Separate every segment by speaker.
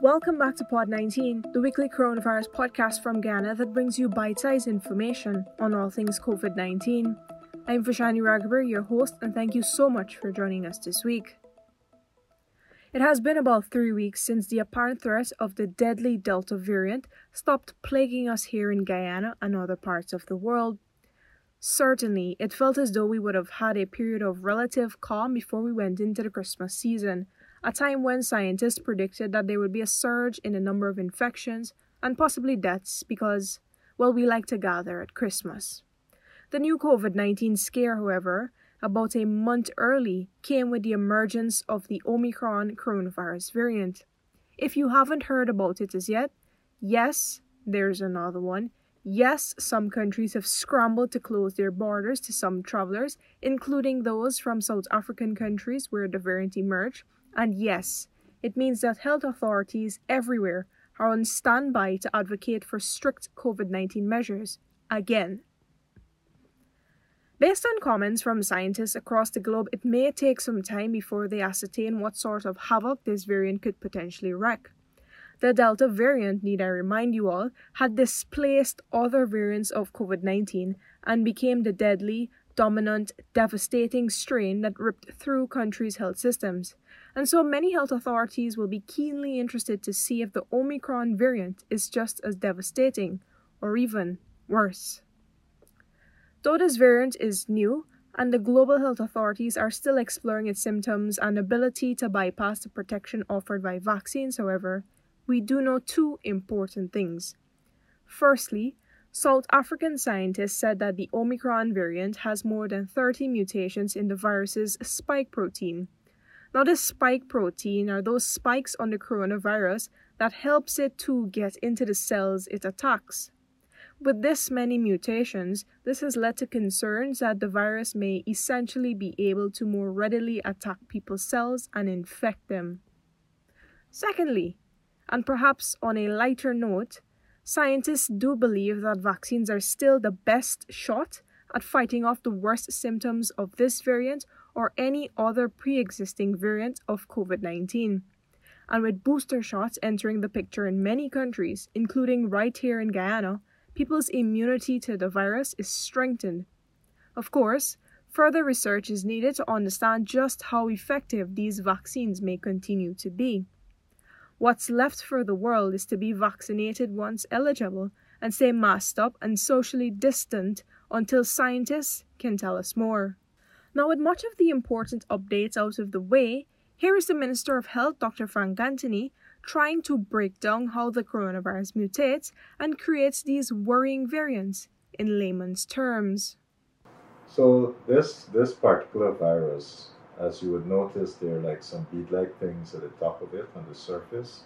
Speaker 1: Welcome back to Pod 19, the weekly coronavirus podcast from Guyana that brings you bite sized information on all things COVID 19. I'm Fashani Raghaber, your host, and thank you so much for joining us this week. It has been about three weeks since the apparent threat of the deadly Delta variant stopped plaguing us here in Guyana and other parts of the world. Certainly, it felt as though we would have had a period of relative calm before we went into the Christmas season, a time when scientists predicted that there would be a surge in the number of infections and possibly deaths because, well, we like to gather at Christmas. The new COVID 19 scare, however, about a month early, came with the emergence of the Omicron coronavirus variant. If you haven't heard about it as yet, yes, there's another one. Yes, some countries have scrambled to close their borders to some travelers, including those from South African countries where the variant emerged. And yes, it means that health authorities everywhere are on standby to advocate for strict COVID 19 measures. Again. Based on comments from scientists across the globe, it may take some time before they ascertain what sort of havoc this variant could potentially wreak. The Delta variant, need I remind you all, had displaced other variants of COVID 19 and became the deadly, dominant, devastating strain that ripped through countries' health systems. And so many health authorities will be keenly interested to see if the Omicron variant is just as devastating, or even worse. Though this variant is new, and the global health authorities are still exploring its symptoms and ability to bypass the protection offered by vaccines, however, we do know two important things. Firstly, South African scientists said that the Omicron variant has more than 30 mutations in the virus's spike protein. Now, this spike protein are those spikes on the coronavirus that helps it to get into the cells it attacks. With this many mutations, this has led to concerns that the virus may essentially be able to more readily attack people's cells and infect them. Secondly, and perhaps on a lighter note, scientists do believe that vaccines are still the best shot at fighting off the worst symptoms of this variant or any other pre existing variant of COVID 19. And with booster shots entering the picture in many countries, including right here in Guyana, people's immunity to the virus is strengthened. Of course, further research is needed to understand just how effective these vaccines may continue to be. What's left for the world is to be vaccinated once eligible and stay masked up and socially distant until scientists can tell us more. Now, with much of the important updates out of the way, here is the Minister of Health, Dr. Frank Anthony, trying to break down how the coronavirus mutates and creates these worrying variants in layman's terms.
Speaker 2: So, this, this particular virus as you would notice, there are like some bead-like things at the top of it on the surface.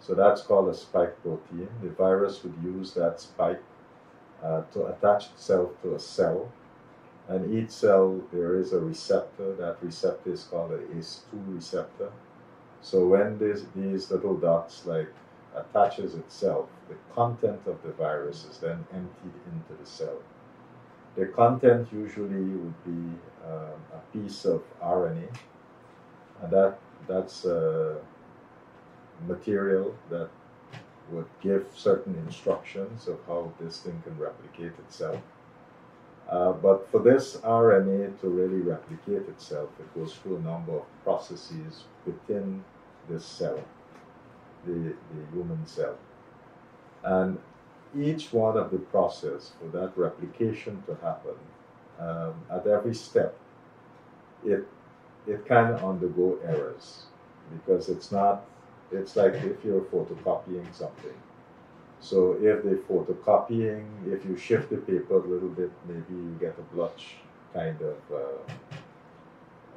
Speaker 2: So that's called a spike protein. The virus would use that spike uh, to attach itself to a cell. And each cell, there is a receptor. That receptor is called an ACE2 receptor. So when this, these little dots like attaches itself, the content of the virus is then emptied into the cell. The content usually would be piece of RNA, and that that's a material that would give certain instructions of how this thing can replicate itself. Uh, but for this RNA to really replicate itself, it goes through a number of processes within this cell, the, the human cell. And each one of the process for that replication to happen, um, at every step, it it can undergo errors because it's not. It's like if you're photocopying something. So if the photocopying, if you shift the paper a little bit, maybe you get a blotch kind of. Uh,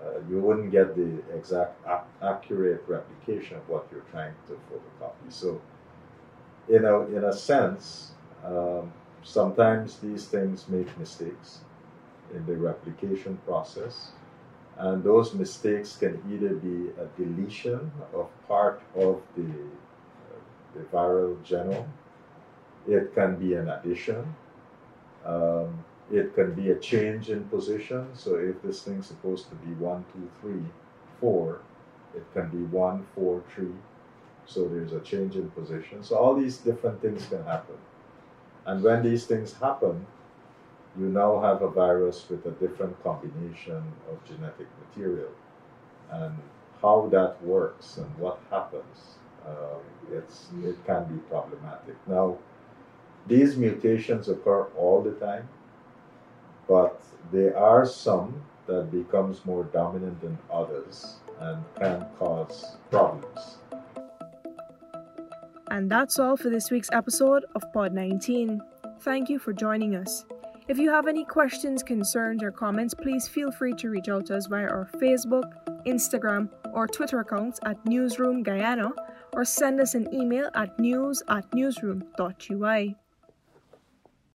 Speaker 2: uh, you wouldn't get the exact accurate replication of what you're trying to photocopy. So in a, in a sense, um, sometimes these things make mistakes in the replication process. And those mistakes can either be a deletion of part of the, uh, the viral genome, it can be an addition, um, it can be a change in position. So if this thing's supposed to be one, two, three, four, it can be one, four, three. So there's a change in position. So all these different things can happen. And when these things happen, you now have a virus with a different combination of genetic material. And how that works and what happens, uh, it's, it can be problematic. Now, these mutations occur all the time, but there are some that becomes more dominant than others and can cause problems.
Speaker 1: And that's all for this week's episode of Pod 19. Thank you for joining us. If you have any questions, concerns, or comments, please feel free to reach out to us via our Facebook, Instagram, or Twitter accounts at Newsroom Guyana or send us an email at news at newsroom.ui.